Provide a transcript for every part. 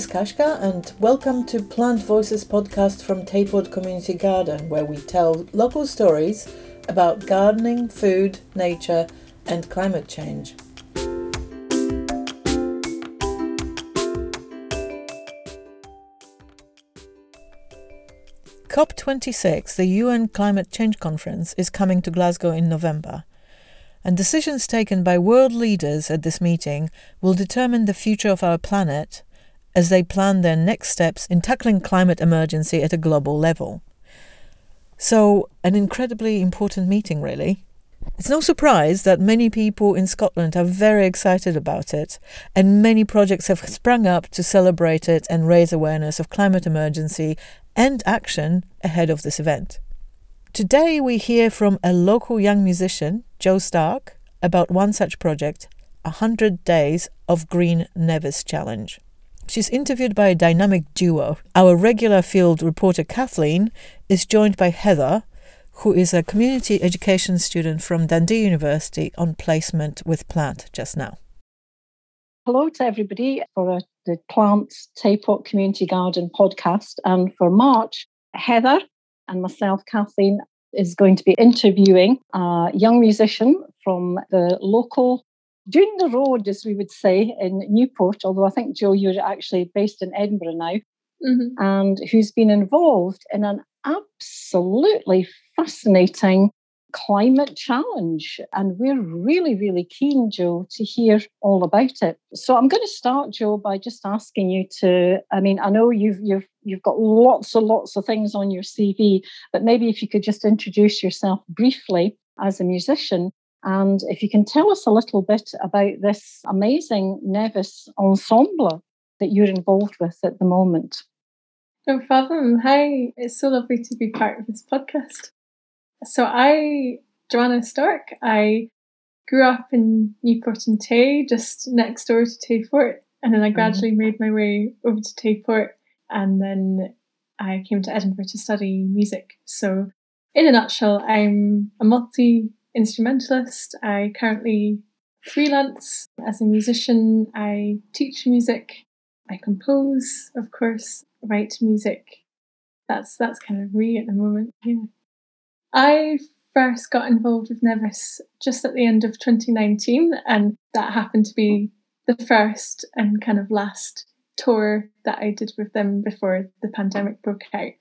Is Kashka, and welcome to Plant Voices podcast from Tayport Community Garden, where we tell local stories about gardening, food, nature, and climate change. COP26, the UN Climate Change Conference, is coming to Glasgow in November and decisions taken by world leaders at this meeting will determine the future of our planet as they plan their next steps in tackling climate emergency at a global level. So, an incredibly important meeting, really. It's no surprise that many people in Scotland are very excited about it, and many projects have sprung up to celebrate it and raise awareness of climate emergency and action ahead of this event. Today, we hear from a local young musician, Joe Stark, about one such project, 100 Days of Green Nevis Challenge. She's interviewed by a dynamic duo. Our regular field reporter, Kathleen, is joined by Heather, who is a community education student from Dundee University on placement with Plant just now. Hello to everybody for a, the Plant Tayport Community Garden podcast. And for March, Heather and myself, Kathleen, is going to be interviewing a young musician from the local, doing the road, as we would say, in Newport, although I think, Joe, you're actually based in Edinburgh now, mm-hmm. and who's been involved in an absolutely fascinating climate challenge. And we're really, really keen, Joe, to hear all about it. So I'm going to start, Joe, by just asking you to, I mean, I know you've you've you've got lots and lots of things on your CV, but maybe if you could just introduce yourself briefly as a musician. And if you can tell us a little bit about this amazing Nevis ensemble that you're involved with at the moment. No problem. Hi, it's so lovely to be part of this podcast. So I, Joanna Stark, I grew up in Newport-on-Tay, just next door to Tayport, and then I mm-hmm. gradually mm-hmm. made my way over to Tayport, and then I came to Edinburgh to study music. So, in a nutshell, I'm a multi instrumentalist. I currently freelance as a musician. I teach music. I compose, of course, write music. That's that's kind of me at the moment. Yeah. I first got involved with Nevis just at the end of 2019, and that happened to be the first and kind of last tour that I did with them before the pandemic broke out.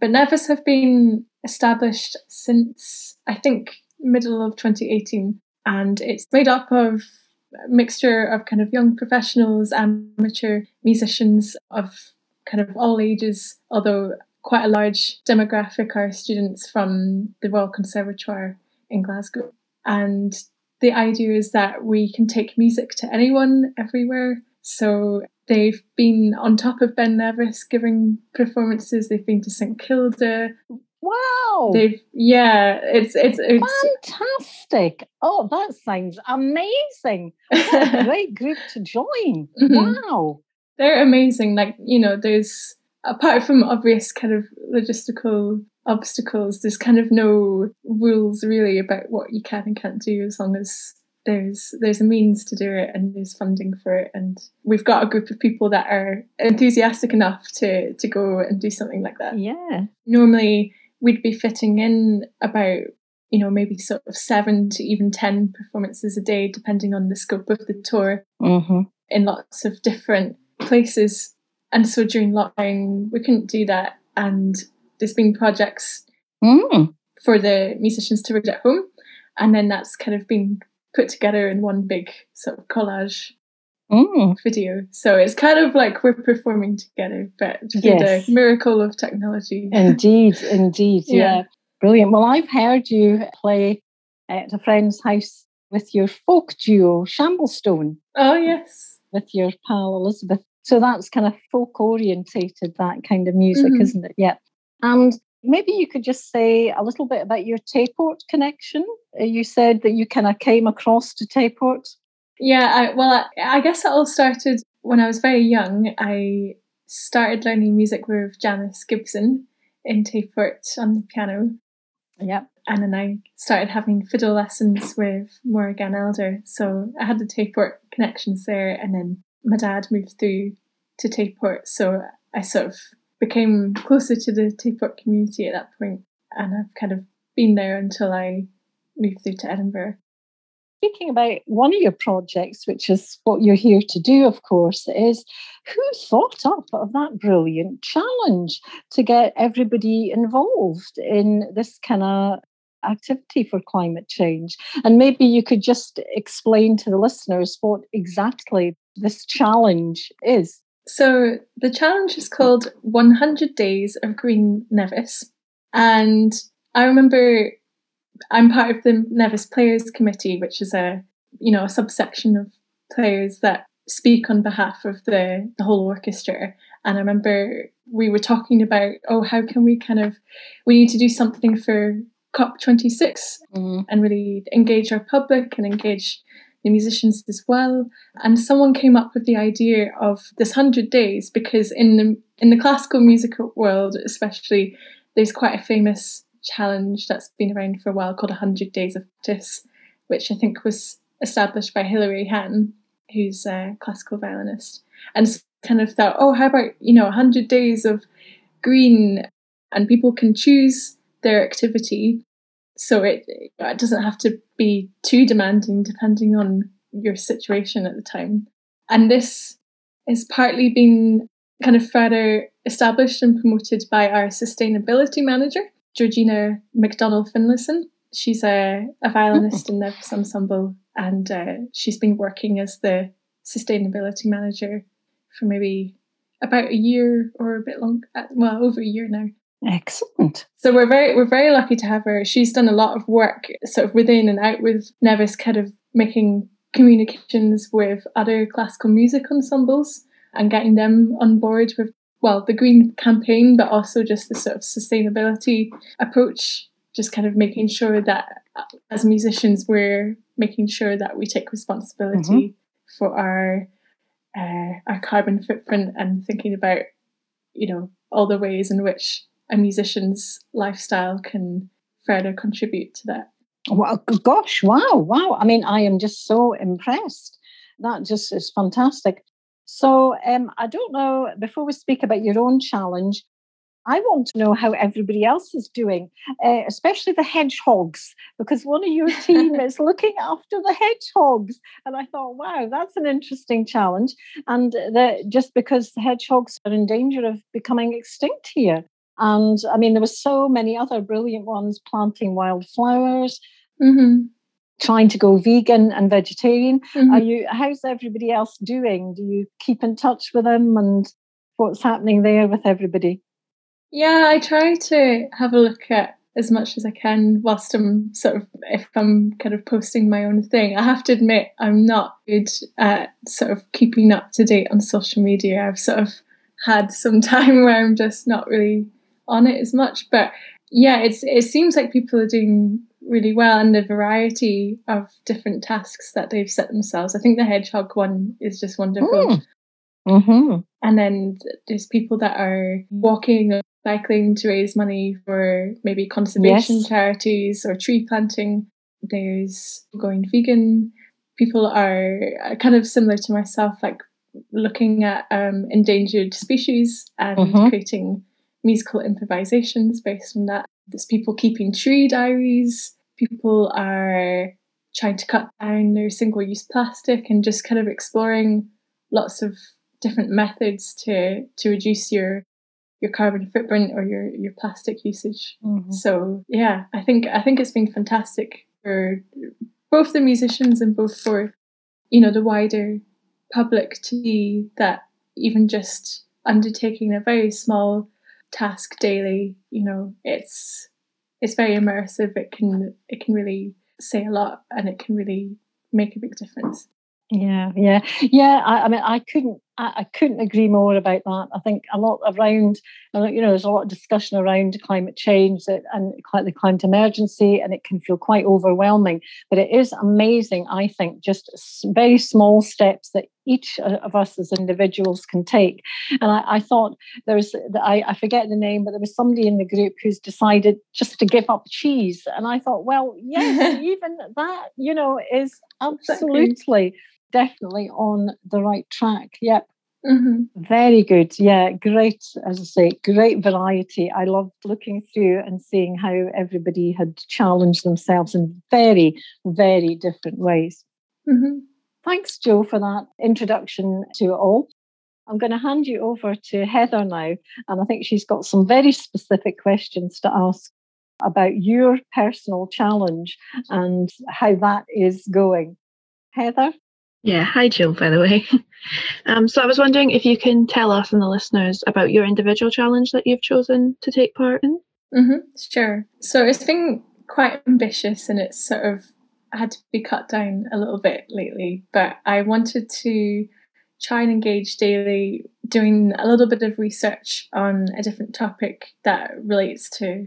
But Nevis have been established since I think middle of 2018, and it's made up of a mixture of kind of young professionals, and amateur musicians of kind of all ages, although quite a large demographic are students from the Royal Conservatoire in Glasgow. And the idea is that we can take music to anyone, everywhere. So they've been on top of Ben Nevis giving performances. They've been to St Kilda. Wow! They've yeah, it's it's it's fantastic. Oh, that sounds amazing! What a great group to join. Mm-hmm. Wow, they're amazing. Like you know, there's apart from obvious kind of logistical obstacles, there's kind of no rules really about what you can and can't do as long as there's there's a means to do it and there's funding for it and we've got a group of people that are enthusiastic enough to to go and do something like that. Yeah. Normally we'd be fitting in about you know maybe sort of seven to even ten performances a day depending on the scope of the tour mm-hmm. in lots of different places and so during lockdown, we couldn't do that. And there's been projects mm. for the musicians to read at home. And then that's kind of been put together in one big sort of collage mm. video. So it's kind of like we're performing together, but through yes. the miracle of technology. Indeed, indeed. yeah. yeah. Brilliant. Well, I've heard you play at a friend's house with your folk duo, Shamblestone. Oh, yes. With your pal Elizabeth so that's kind of folk orientated, that kind of music, mm-hmm. isn't it? Yeah. And maybe you could just say a little bit about your Tayport connection. You said that you kind of came across to Tayport. Yeah, I, well, I, I guess it all started when I was very young. I started learning music with Janice Gibson in Tayport on the piano. Yeah. And then I started having fiddle lessons with Morgan Elder. So I had the Tayport connections there. And then my dad moved through to Tayport. So I sort of became closer to the Tayport community at that point, and I've kind of been there until I moved through to Edinburgh. Speaking about one of your projects, which is what you're here to do, of course, is who thought up of that brilliant challenge to get everybody involved in this kind of activity for climate change? And maybe you could just explain to the listeners what exactly this challenge is. So, the challenge is called 100 Days of Green Nevis. And I remember I'm part of the Nevis Players Committee, which is a you know a subsection of players that speak on behalf of the the whole orchestra. And I remember we were talking about oh how can we kind of we need to do something for COP26 mm. and really engage our public and engage the musicians as well. And someone came up with the idea of this hundred days because in the in the classical music world, especially, there's quite a famous challenge that's been around for a while called 100 Days of Practice, which I think was established by Hilary Hahn, who's a classical violinist. And kind of thought, oh, how about, you know, 100 days of green and people can choose their activity. So it, it doesn't have to be too demanding depending on your situation at the time. And this is partly been kind of further established and promoted by our sustainability manager, Georgina McDonald Finlayson. She's a, a violinist in the ensemble and uh, she's been working as the sustainability manager for maybe about a year or a bit long uh, well over a year now. Excellent. So we're very we're very lucky to have her. She's done a lot of work sort of within and out with nevis kind of making communications with other classical music ensembles and getting them on board with well, the green campaign, but also just the sort of sustainability approach, just kind of making sure that as musicians, we're making sure that we take responsibility mm-hmm. for our uh, our carbon footprint and thinking about, you know, all the ways in which a musician's lifestyle can further contribute to that. Well, gosh, wow, wow. I mean, I am just so impressed. That just is fantastic. So um, I don't know, before we speak about your own challenge, I want to know how everybody else is doing, uh, especially the hedgehogs, because one of your team is looking after the hedgehogs. And I thought, wow, that's an interesting challenge. And the, just because the hedgehogs are in danger of becoming extinct here. And I mean, there were so many other brilliant ones planting wildflowers. Mm-hmm trying to go vegan and vegetarian. Mm-hmm. Are you? How's everybody else doing? Do you keep in touch with them and what's happening there with everybody? Yeah, I try to have a look at as much as I can whilst I'm sort of if I'm kind of posting my own thing. I have to admit I'm not good at sort of keeping up to date on social media. I've sort of had some time where I'm just not really on it as much. But yeah, it's it seems like people are doing really well and the variety of different tasks that they've set themselves. I think the hedgehog one is just wonderful. Mm. Mm-hmm. And then there's people that are walking or cycling to raise money for maybe conservation yes. charities or tree planting. There's going vegan. People are uh, kind of similar to myself, like looking at um, endangered species and mm-hmm. creating musical improvisations based on that. There's people keeping tree diaries. People are trying to cut down their single use plastic and just kind of exploring lots of different methods to to reduce your your carbon footprint or your your plastic usage. Mm-hmm. So yeah, I think I think it's been fantastic for both the musicians and both for you know the wider public to see that even just undertaking a very small task daily, you know, it's it's very immersive. It can it can really say a lot and it can really make a big difference. Yeah, yeah, yeah. I, I mean, I couldn't, I, I, couldn't agree more about that. I think a lot around, uh, you know, there's a lot of discussion around climate change that, and the climate emergency, and it can feel quite overwhelming. But it is amazing, I think, just very small steps that each of us as individuals can take. And I, I thought there was, I, I forget the name, but there was somebody in the group who's decided just to give up cheese, and I thought, well, yes, even that, you know, is absolutely. Definitely on the right track. Yep. Mm-hmm. Very good. Yeah, great. As I say, great variety. I loved looking through and seeing how everybody had challenged themselves in very, very different ways. Mm-hmm. Thanks, Joe, for that introduction to it all. I'm going to hand you over to Heather now, and I think she's got some very specific questions to ask about your personal challenge and how that is going. Heather? Yeah, hi Jill, by the way. Um, so I was wondering if you can tell us and the listeners about your individual challenge that you've chosen to take part in. Mm-hmm, sure. So it's been quite ambitious and it's sort of had to be cut down a little bit lately, but I wanted to try and engage daily doing a little bit of research on a different topic that relates to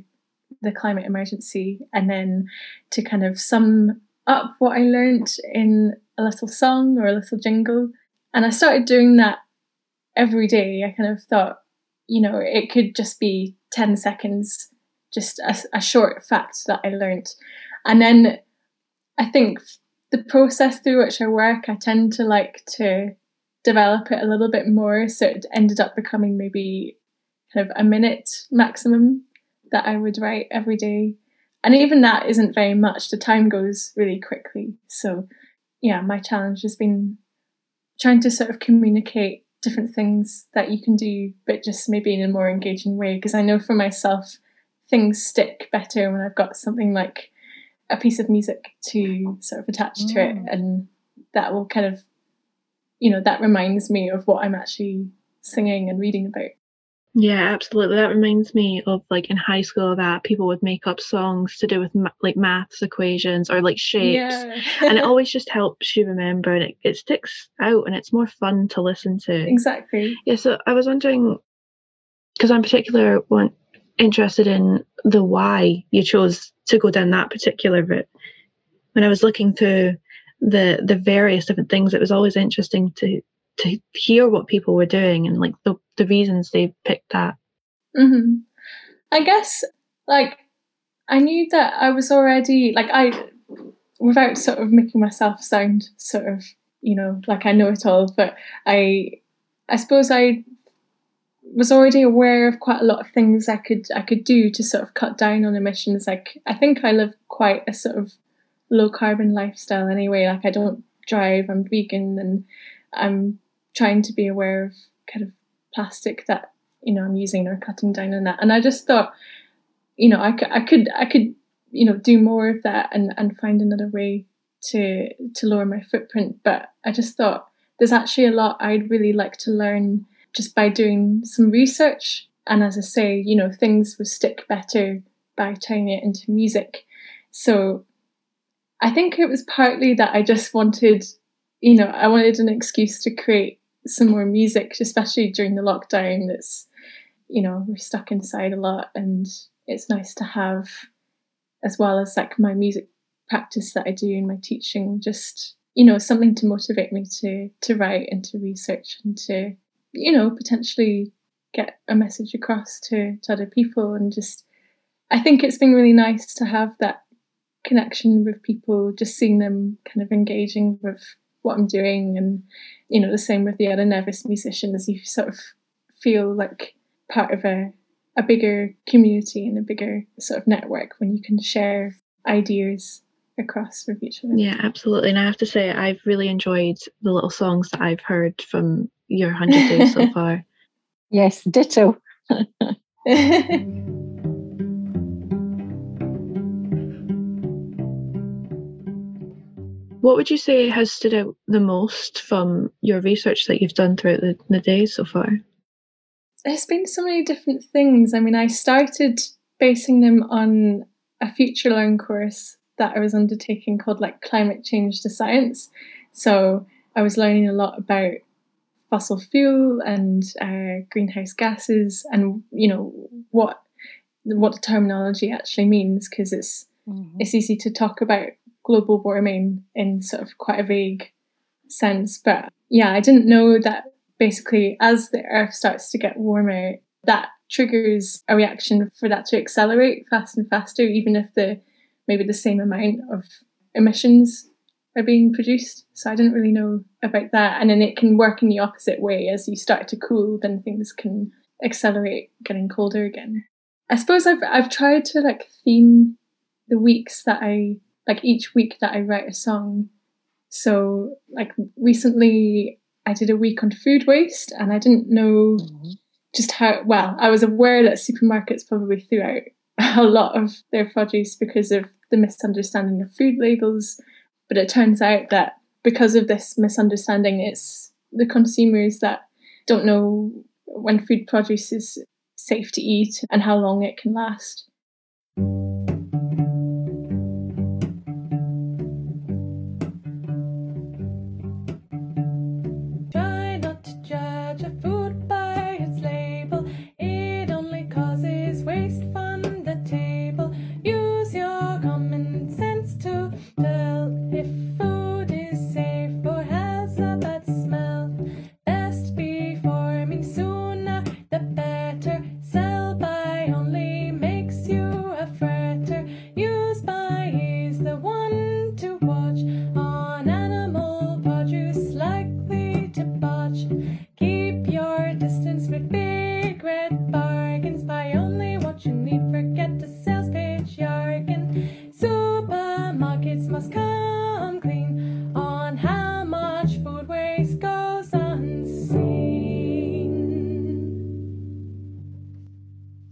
the climate emergency and then to kind of sum up what I learned in a little song or a little jingle. And I started doing that every day. I kind of thought, you know, it could just be 10 seconds, just a, a short fact that I learned. And then I think the process through which I work, I tend to like to develop it a little bit more. So it ended up becoming maybe kind of a minute maximum that I would write every day. And even that isn't very much. The time goes really quickly. So yeah, my challenge has been trying to sort of communicate different things that you can do, but just maybe in a more engaging way. Because I know for myself, things stick better when I've got something like a piece of music to sort of attach mm. to it, mm. and that will kind of, you know, that reminds me of what I'm actually singing and reading about. Yeah, absolutely. That reminds me of like in high school that people would make up songs to do with ma- like maths equations or like shapes, yeah. and it always just helps you remember, and it, it sticks out, and it's more fun to listen to. Exactly. Yeah. So I was wondering, because I'm particular one interested in the why you chose to go down that particular route. When I was looking through the the various different things, it was always interesting to to hear what people were doing and like the, the reasons they picked that. Mm-hmm. I guess like I knew that I was already like I without sort of making myself sound sort of you know like I know it all, but I I suppose I was already aware of quite a lot of things I could I could do to sort of cut down on emissions. Like I think I live quite a sort of low carbon lifestyle anyway. Like I don't drive, I'm vegan, and I'm trying to be aware of kind of plastic that you know I'm using or cutting down on that. And I just thought, you know, I could I could I could you know do more of that and and find another way to to lower my footprint. But I just thought there's actually a lot I'd really like to learn just by doing some research. And as I say, you know, things will stick better by turning it into music. So I think it was partly that I just wanted, you know, I wanted an excuse to create some more music, especially during the lockdown. That's you know, we're stuck inside a lot and it's nice to have, as well as like my music practice that I do in my teaching, just, you know, something to motivate me to to write and to research and to, you know, potentially get a message across to, to other people and just I think it's been really nice to have that connection with people, just seeing them kind of engaging with what I'm doing, and you know the same with the other Nevis musicians. You sort of feel like part of a a bigger community and a bigger sort of network when you can share ideas across with each other. Yeah, absolutely. And I have to say, I've really enjoyed the little songs that I've heard from your 100 days so far. Yes, ditto. What would you say has stood out the most from your research that you've done throughout the, the days so far? There's been so many different things. I mean, I started basing them on a FutureLearn course that I was undertaking called like Climate Change to Science. So I was learning a lot about fossil fuel and uh, greenhouse gases and you know what what the terminology actually means because it's mm-hmm. it's easy to talk about global warming in sort of quite a vague sense. But yeah, I didn't know that basically as the Earth starts to get warmer, that triggers a reaction for that to accelerate fast and faster, even if the maybe the same amount of emissions are being produced. So I didn't really know about that. And then it can work in the opposite way. As you start to cool, then things can accelerate getting colder again. I suppose I've I've tried to like theme the weeks that I like each week that I write a song. So like recently I did a week on food waste and I didn't know mm-hmm. just how well I was aware that supermarkets probably threw out a lot of their produce because of the misunderstanding of food labels. But it turns out that because of this misunderstanding, it's the consumers that don't know when food produce is safe to eat and how long it can last.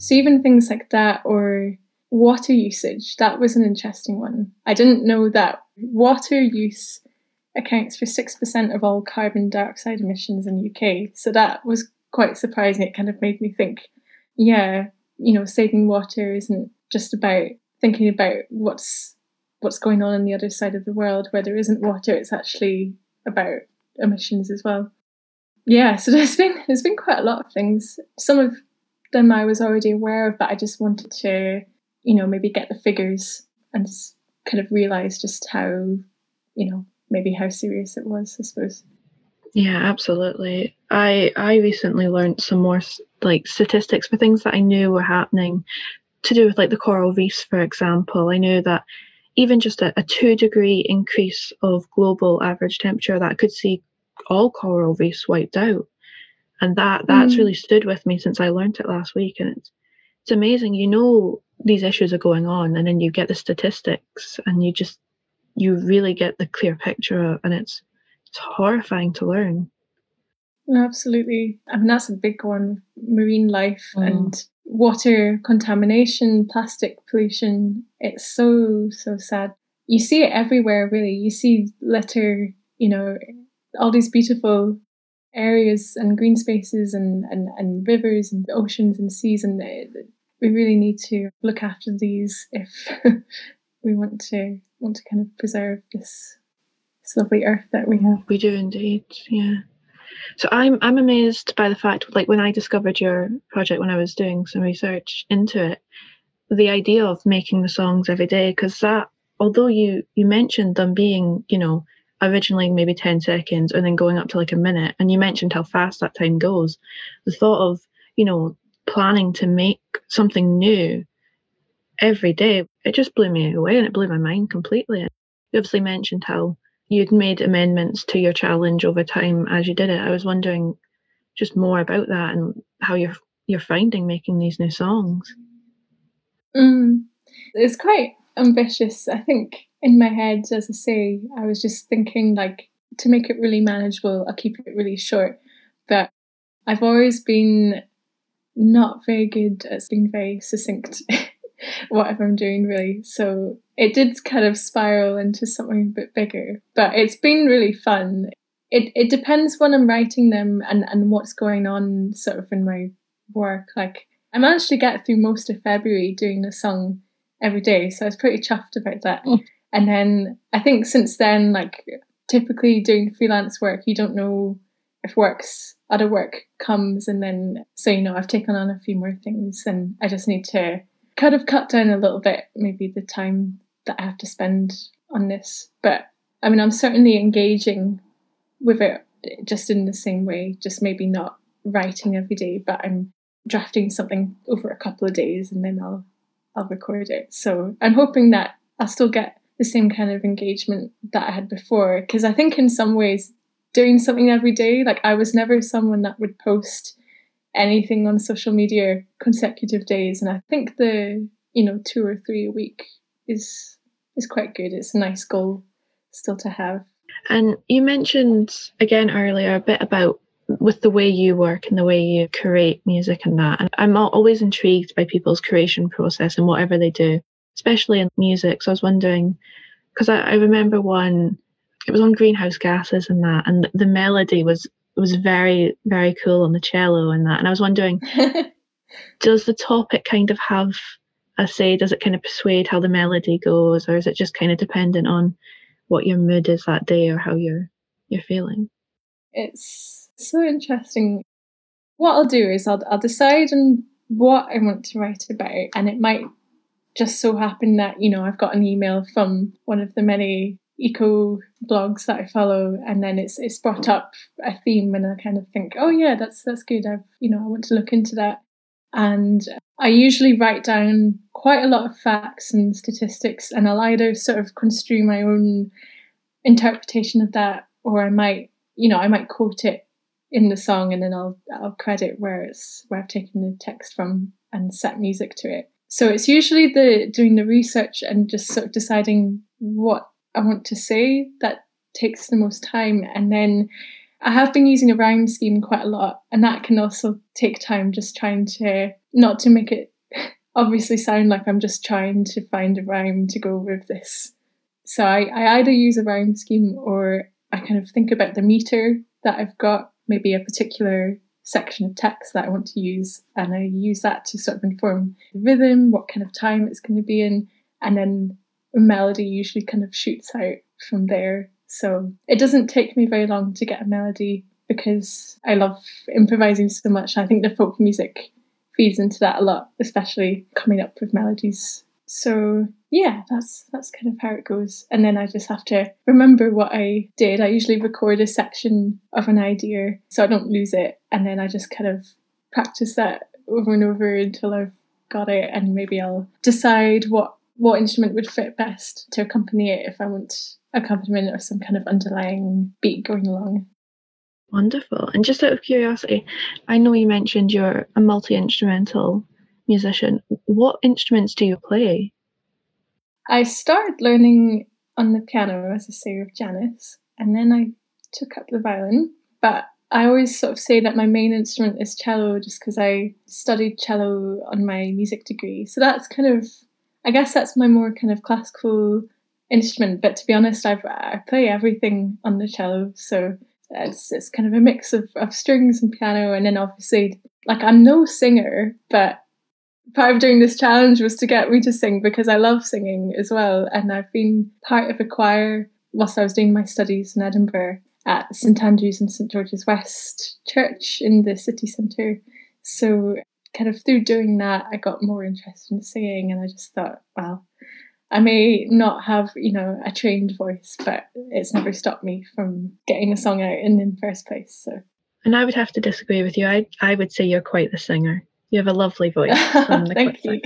So even things like that or water usage, that was an interesting one. I didn't know that water use accounts for 6% of all carbon dioxide emissions in the UK. So that was quite surprising. It kind of made me think, yeah, you know, saving water isn't just about thinking about what's what's going on on the other side of the world where there isn't water. It's actually about emissions as well. Yeah, so there's been there's been quite a lot of things. Some of them I was already aware of, but I just wanted to, you know, maybe get the figures and kind of realize just how, you know, maybe how serious it was, I suppose. Yeah, absolutely. I I recently learned some more like statistics for things that I knew were happening to do with like the coral reefs, for example. I knew that even just a, a two degree increase of global average temperature that could see all coral reefs wiped out and that that's mm. really stood with me since I learned it last week and it's it's amazing. You know these issues are going on and then you get the statistics and you just you really get the clear picture and it's it's horrifying to learn. Absolutely. I mean that's a big one. Marine life mm. and water contamination plastic pollution it's so so sad. You see it everywhere really. You see litter you know all these beautiful areas and green spaces and, and, and rivers and oceans and seas and we really need to look after these if we want to want to kind of preserve this, this lovely earth that we have. We do indeed, yeah. So I'm I'm amazed by the fact like when I discovered your project when I was doing some research into it, the idea of making the songs every day because that although you you mentioned them being you know originally maybe 10 seconds and then going up to like a minute. And you mentioned how fast that time goes. The thought of you know planning to make something new every day it just blew me away and it blew my mind completely. You obviously mentioned how you'd made amendments to your challenge over time as you did it. I was wondering just more about that and how you're you're finding making these new songs. Mm. it's quite ambitious i think in my head, as I say, I was just thinking like to make it really manageable, I'll keep it really short. But I've always been not very good at being very succinct, whatever I'm doing, really. So it did kind of spiral into something a bit bigger, but it's been really fun. It, it depends when I'm writing them and, and what's going on sort of in my work. Like I managed to get through most of February doing a song every day, so I was pretty chuffed about that. Oh. And then I think since then, like typically doing freelance work, you don't know if work's other work comes and then so you know I've taken on a few more things and I just need to kind of cut down a little bit maybe the time that I have to spend on this. But I mean I'm certainly engaging with it just in the same way, just maybe not writing every day, but I'm drafting something over a couple of days and then I'll I'll record it. So I'm hoping that I'll still get the same kind of engagement that I had before. Because I think in some ways, doing something every day, like I was never someone that would post anything on social media consecutive days. And I think the, you know, two or three a week is is quite good. It's a nice goal still to have. And you mentioned again earlier a bit about with the way you work and the way you create music and that. And I'm always intrigued by people's creation process and whatever they do, especially in music. So I was wondering, because I, I remember one, it was on greenhouse gases and that, and the melody was was very very cool on the cello and that. And I was wondering, does the topic kind of have a say? Does it kind of persuade how the melody goes, or is it just kind of dependent on what your mood is that day or how you're you're feeling? It's so interesting. What I'll do is I'll I'll decide on what I want to write about, and it might just so happened that you know I've got an email from one of the many eco blogs that I follow, and then it's it's brought up a theme, and I kind of think, oh yeah, that's that's good. I've you know I want to look into that, and I usually write down quite a lot of facts and statistics, and I'll either sort of construe my own interpretation of that, or I might you know I might quote it in the song, and then I'll I'll credit where it's where I've taken the text from and set music to it. So it's usually the doing the research and just sort of deciding what I want to say that takes the most time. And then I have been using a rhyme scheme quite a lot, and that can also take time just trying to not to make it obviously sound like I'm just trying to find a rhyme to go with this. So I, I either use a rhyme scheme or I kind of think about the meter that I've got, maybe a particular section of text that I want to use, and I use that to sort of inform the rhythm, what kind of time it's going to be in, and then a melody usually kind of shoots out from there. So it doesn't take me very long to get a melody because I love improvising so much. I think the folk music feeds into that a lot, especially coming up with melodies. So yeah, that's that's kind of how it goes. And then I just have to remember what I did. I usually record a section of an idea so I don't lose it. And then I just kind of practice that over and over until I've got it and maybe I'll decide what what instrument would fit best to accompany it if I want accompaniment or some kind of underlying beat going along. Wonderful. And just out of curiosity, I know you mentioned you're a multi instrumental musician. What instruments do you play? I started learning on the piano, as I say, with Janice, and then I took up the violin. But I always sort of say that my main instrument is cello just because I studied cello on my music degree. So that's kind of I guess that's my more kind of classical instrument. But to be honest, I've, I play everything on the cello, so it's it's kind of a mix of, of strings and piano, and then obviously, like I'm no singer, but part of doing this challenge was to get me to sing because I love singing as well, and I've been part of a choir whilst I was doing my studies in Edinburgh at St Andrews and St George's West Church in the city centre. So kind of through doing that, I got more interested in singing, and I just thought, well, I may not have, you know, a trained voice, but it's never stopped me from getting a song out in the first place. So, and I would have to disagree with you. I I would say you're quite the singer. You have a lovely voice. Thank you.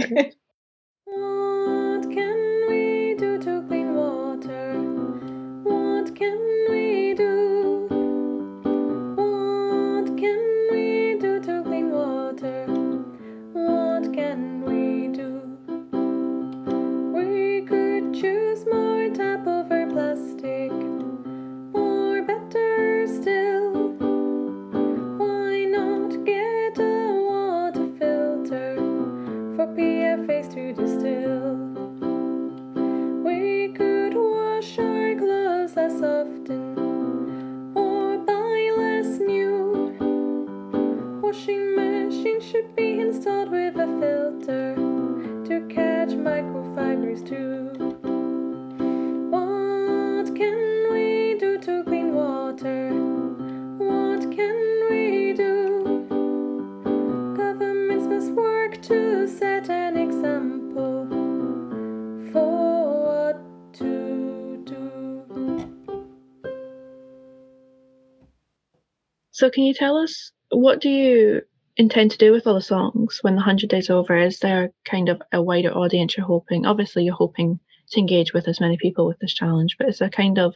So, can you tell us what do you intend to do with all the songs when the hundred days over? Is there kind of a wider audience you're hoping? Obviously, you're hoping to engage with as many people with this challenge, but it's a kind of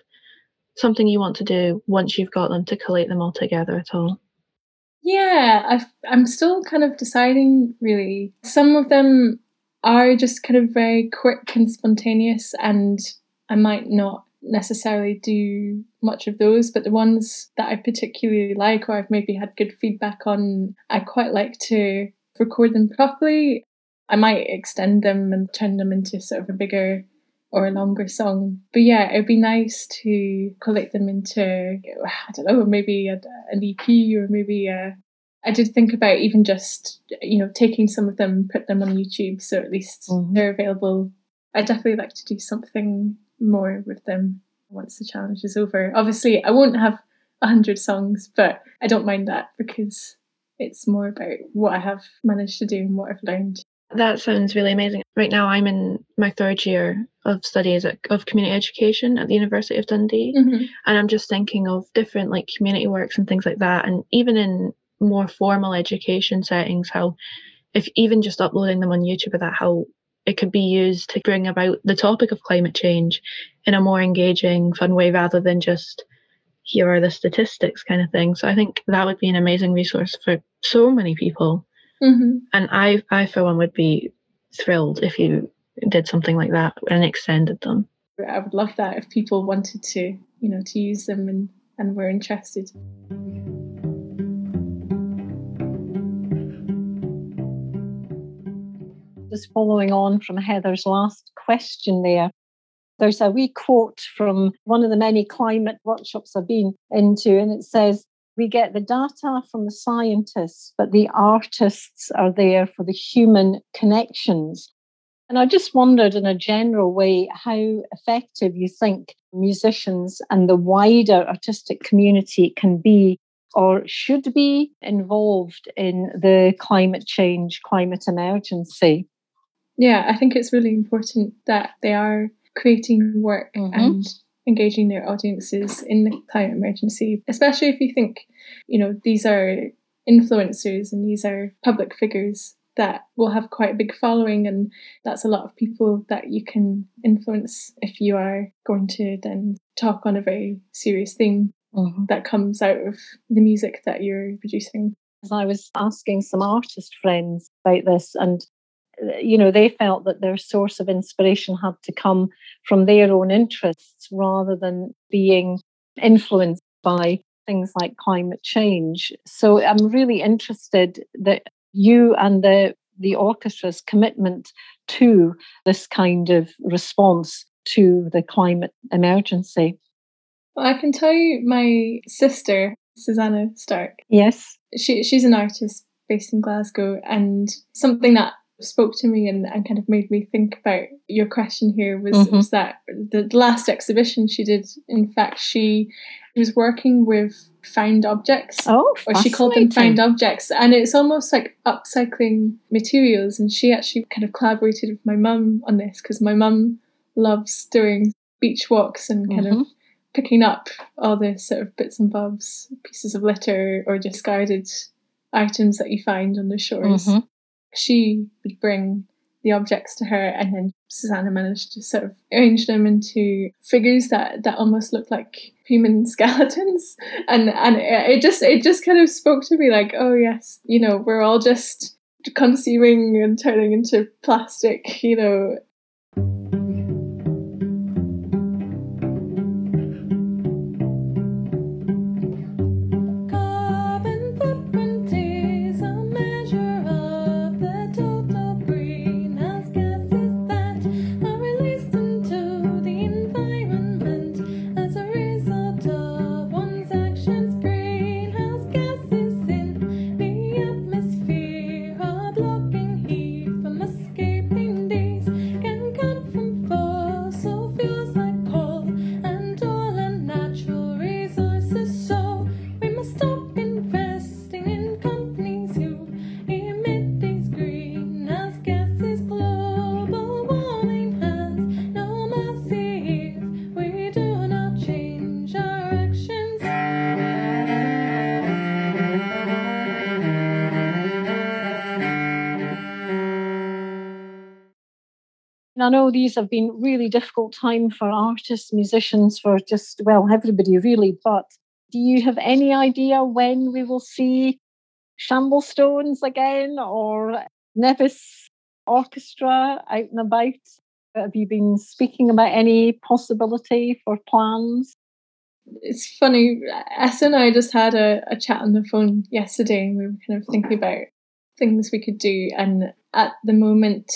something you want to do once you've got them to collate them all together at all. Yeah, i I'm still kind of deciding really. Some of them are just kind of very quick and spontaneous, and I might not necessarily do much of those, but the ones that I particularly like or I've maybe had good feedback on, I quite like to record them properly. I might extend them and turn them into sort of a bigger or a longer song. But yeah, it'd be nice to collect them into, I don't know, maybe a, an EP or maybe a. I did think about even just, you know, taking some of them, put them on YouTube, so at least mm-hmm. they're available. I'd definitely like to do something more with them once the challenge is over. Obviously, I won't have a hundred songs, but I don't mind that because it's more about what I have managed to do and what I've learned. That sounds really amazing. Right now, I'm in my third year of studies of community education at the University of Dundee, mm-hmm. and I'm just thinking of different like community works and things like that, and even in more formal education settings, how if even just uploading them on YouTube, that how it could be used to bring about the topic of climate change in a more engaging, fun way rather than just here are the statistics kind of thing. So I think that would be an amazing resource for so many people. Mm-hmm. And I, I for one, would be thrilled if you did something like that and extended them. I would love that if people wanted to, you know, to use them and, and were interested. Just following on from Heather's last question there, there's a wee quote from one of the many climate workshops I've been into, and it says, We get the data from the scientists, but the artists are there for the human connections. And I just wondered, in a general way, how effective you think musicians and the wider artistic community can be or should be involved in the climate change, climate emergency. Yeah, I think it's really important that they are creating work mm-hmm. and engaging their audiences in the climate emergency, especially if you think, you know, these are influencers and these are public figures that will have quite a big following and that's a lot of people that you can influence if you are going to then talk on a very serious theme mm-hmm. that comes out of the music that you're producing. As I was asking some artist friends about this and you know, they felt that their source of inspiration had to come from their own interests rather than being influenced by things like climate change. So I'm really interested that you and the the orchestra's commitment to this kind of response to the climate emergency. Well, I can tell you my sister, Susanna Stark. Yes. She she's an artist based in Glasgow and something that spoke to me and, and kind of made me think about your question here was, mm-hmm. was that the last exhibition she did, in fact, she was working with found objects. Oh, or she called them found objects. And it's almost like upcycling materials. And she actually kind of collaborated with my mum on this because my mum loves doing beach walks and kind mm-hmm. of picking up all the sort of bits and bobs, pieces of litter or discarded items that you find on the shores. Mm-hmm she would bring the objects to her and then Susanna managed to sort of arrange them into figures that, that almost looked like human skeletons. And and it just it just kind of spoke to me like oh yes you know we're all just consuming and turning into plastic you know I know these have been really difficult time for artists, musicians, for just well everybody really. But do you have any idea when we will see Shamblestonnes again or Nevis Orchestra out and about? Have you been speaking about any possibility for plans? It's funny. Essa and I just had a, a chat on the phone yesterday, and we were kind of thinking about things we could do. And at the moment,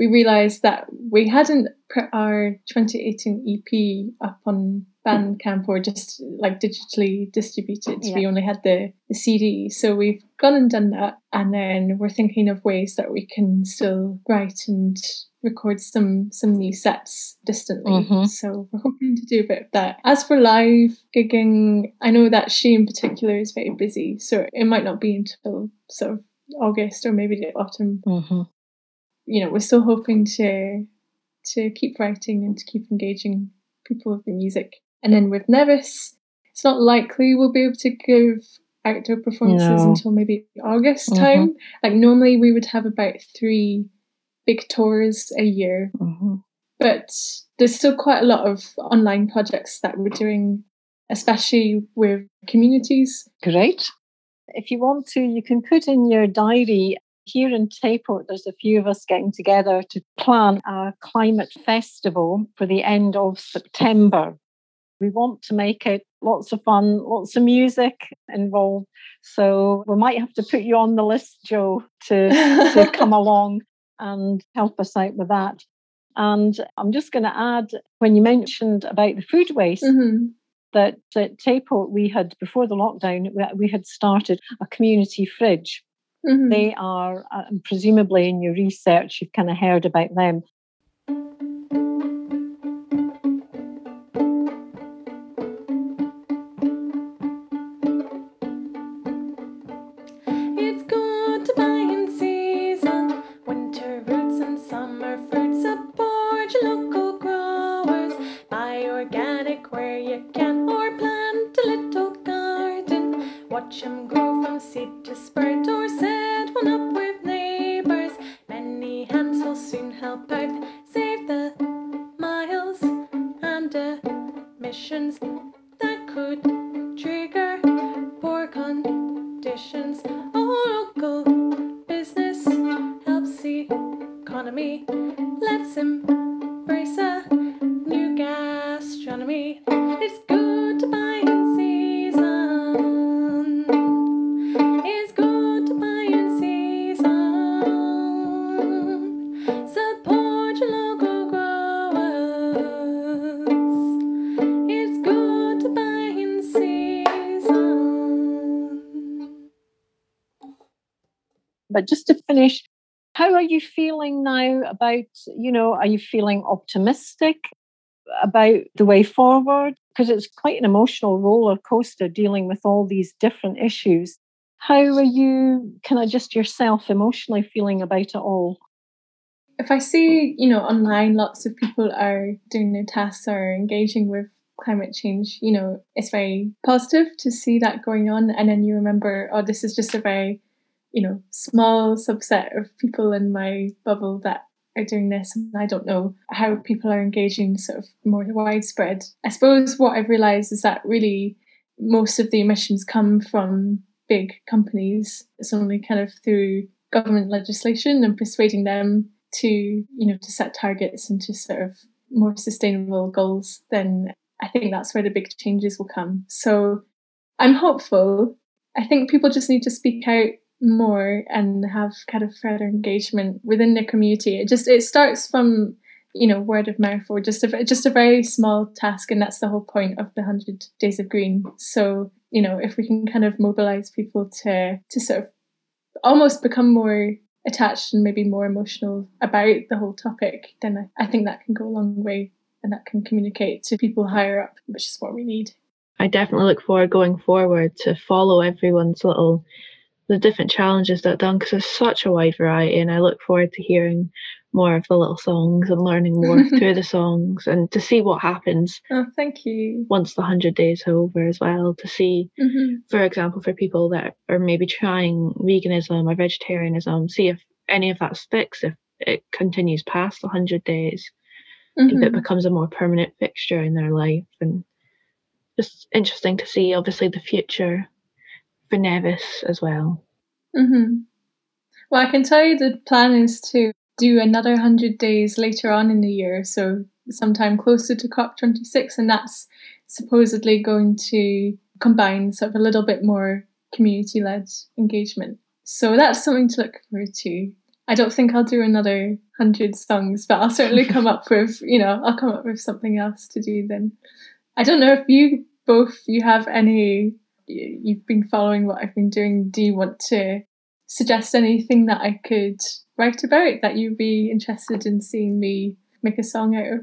we realised that we hadn't put our 2018 EP up on Bandcamp or just like digitally distributed. Yeah. We only had the, the CD. So we've gone and done that. And then we're thinking of ways that we can still write and record some some new sets distantly. Mm-hmm. So we're hoping to do a bit of that. As for live gigging, I know that she in particular is very busy. So it might not be until sort of August or maybe the autumn. Mm-hmm. You know, we're still hoping to to keep writing and to keep engaging people with the music. And then with Nevis, it's not likely we'll be able to give outdoor performances no. until maybe August mm-hmm. time. Like normally we would have about three big tours a year. Mm-hmm. But there's still quite a lot of online projects that we're doing, especially with communities. Great. If you want to, you can put in your diary. Here in Tayport, there's a few of us getting together to plan a climate festival for the end of September. We want to make it lots of fun, lots of music involved. So we might have to put you on the list, Joe, to, to come along and help us out with that. And I'm just going to add when you mentioned about the food waste, mm-hmm. that at Tayport we had, before the lockdown, we had started a community fridge. Mm-hmm. They are, uh, presumably in your research, you've kind of heard about them. But about, you know, are you feeling optimistic about the way forward? Because it's quite an emotional roller coaster dealing with all these different issues. How are you kind of just yourself emotionally feeling about it all? If I see, you know, online lots of people are doing their tasks or engaging with climate change, you know, it's very positive to see that going on. And then you remember, oh, this is just a very you know, small subset of people in my bubble that are doing this and I don't know how people are engaging sort of more widespread. I suppose what I've realised is that really most of the emissions come from big companies. It's only kind of through government legislation and persuading them to, you know, to set targets and to sort of more sustainable goals, then I think that's where the big changes will come. So I'm hopeful. I think people just need to speak out more and have kind of further engagement within the community. It just it starts from you know word of mouth or just a just a very small task, and that's the whole point of the hundred days of green. So you know if we can kind of mobilize people to to sort of almost become more attached and maybe more emotional about the whole topic, then I, I think that can go a long way and that can communicate to people higher up, which is what we need. I definitely look forward going forward to follow everyone's little the different challenges that done because there's such a wide variety and I look forward to hearing more of the little songs and learning more through the songs and to see what happens. Oh, thank you. Once the 100 days are over as well, to see, mm-hmm. for example, for people that are maybe trying veganism or vegetarianism, see if any of that sticks, if it continues past the 100 days, mm-hmm. if it mm-hmm. becomes a more permanent fixture in their life. And just interesting to see, obviously, the future for Nevis as well. Mm-hmm. Well, I can tell you the plan is to do another 100 days later on in the year, so sometime closer to COP26, and that's supposedly going to combine sort of a little bit more community led engagement. So that's something to look forward to. I don't think I'll do another hundred songs, but I'll certainly come up with, you know, I'll come up with something else to do then. I don't know if you both you have any you've been following what I've been doing. Do you want to suggest anything that I could write about that you'd be interested in seeing me make a song out of?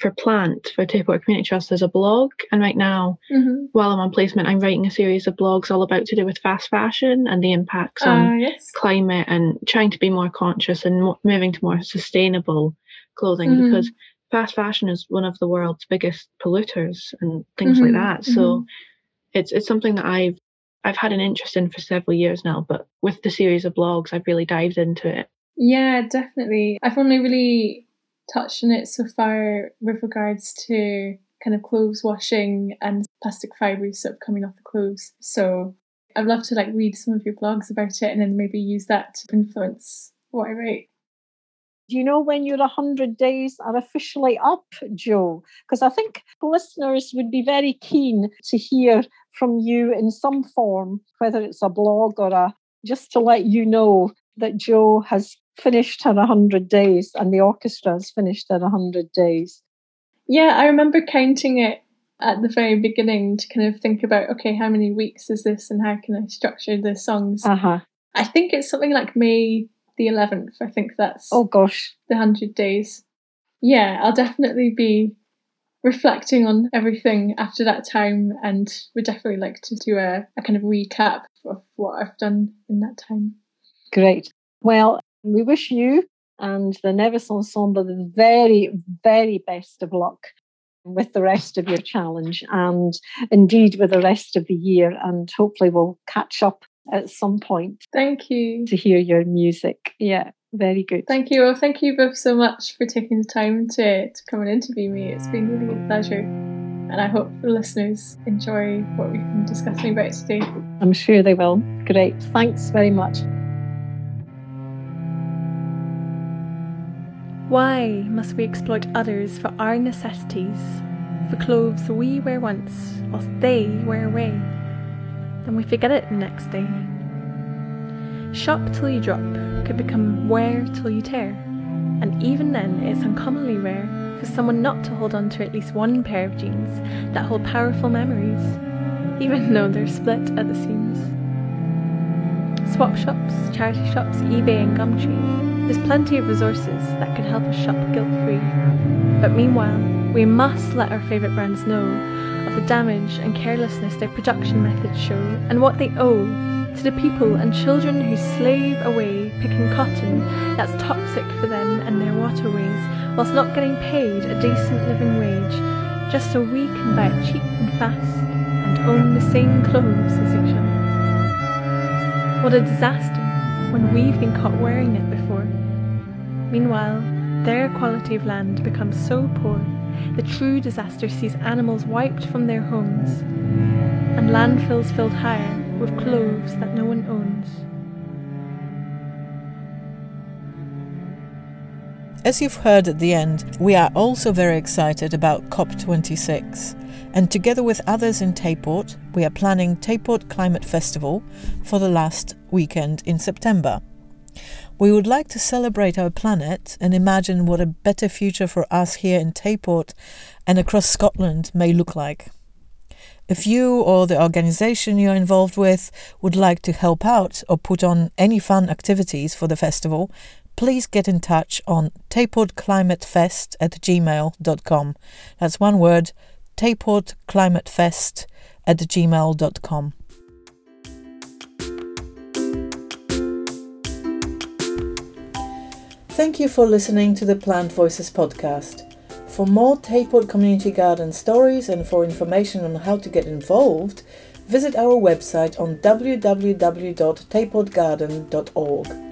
for Plant for Tayport Community Trust there's a blog and right now mm-hmm. while I'm on placement I'm writing a series of blogs all about to do with fast fashion and the impacts uh, on yes. climate and trying to be more conscious and moving to more sustainable clothing mm-hmm. because fast fashion is one of the world's biggest polluters and things mm-hmm. like that so mm-hmm. It's it's something that I've I've had an interest in for several years now but with the series of blogs I've really dived into it yeah definitely I've only really touched on it so far with regards to kind of clothes washing and plastic fibres sort of coming off the clothes. So I'd love to like read some of your blogs about it and then maybe use that to influence what I write. Do you know when your 100 days are officially up, Joe? Because I think listeners would be very keen to hear from you in some form, whether it's a blog or a just to let you know that Joe has finished her 100 days and the orchestra has finished their 100 days. Yeah, I remember counting it at the very beginning to kind of think about okay, how many weeks is this and how can I structure the songs? Uh-huh. I think it's something like May the 11th. I think that's Oh gosh, the 100 days. Yeah, I'll definitely be reflecting on everything after that time and would definitely like to do a, a kind of recap of what I've done in that time. Great. Well, we wish you and the Nevis Ensemble the very, very best of luck with the rest of your challenge and indeed with the rest of the year. And hopefully, we'll catch up at some point. Thank you. To hear your music. Yeah, very good. Thank you. Well, thank you both so much for taking the time to, to come and interview me. It's been really a pleasure. And I hope the listeners enjoy what we've been discussing about today. I'm sure they will. Great. Thanks very much. Why must we exploit others for our necessities, for clothes we wear once, whilst they wear away? Then we forget it the next day. Shop till you drop could become wear till you tear, and even then it's uncommonly rare for someone not to hold on to at least one pair of jeans that hold powerful memories, even though they're split at the seams. Swap shops, charity shops, eBay, and Gumtree there's plenty of resources that could help us shop guilt free. But meanwhile, we must let our favourite brands know the damage and carelessness their production methods show and what they owe to the people and children who slave away picking cotton that's toxic for them and their waterways whilst not getting paid a decent living wage just so we can buy cheap and fast and own the same clothes as each other. What a disaster when we've been caught wearing it before. Meanwhile, their quality of land becomes so poor, the true disaster sees animals wiped from their homes, and landfills filled higher with clothes that no one owns. As you've heard at the end, we are also very excited about COP26. And together with others in Tayport, we are planning Tayport Climate Festival for the last weekend in September. We would like to celebrate our planet and imagine what a better future for us here in Tayport and across Scotland may look like. If you or the organisation you're involved with would like to help out or put on any fun activities for the festival, please get in touch on tayportclimatefest at gmail.com. That's one word, tayportclimatefest at gmail.com. Thank you for listening to the Plant Voices podcast. For more Tayport Community Garden stories and for information on how to get involved, visit our website on www.tayportgarden.org.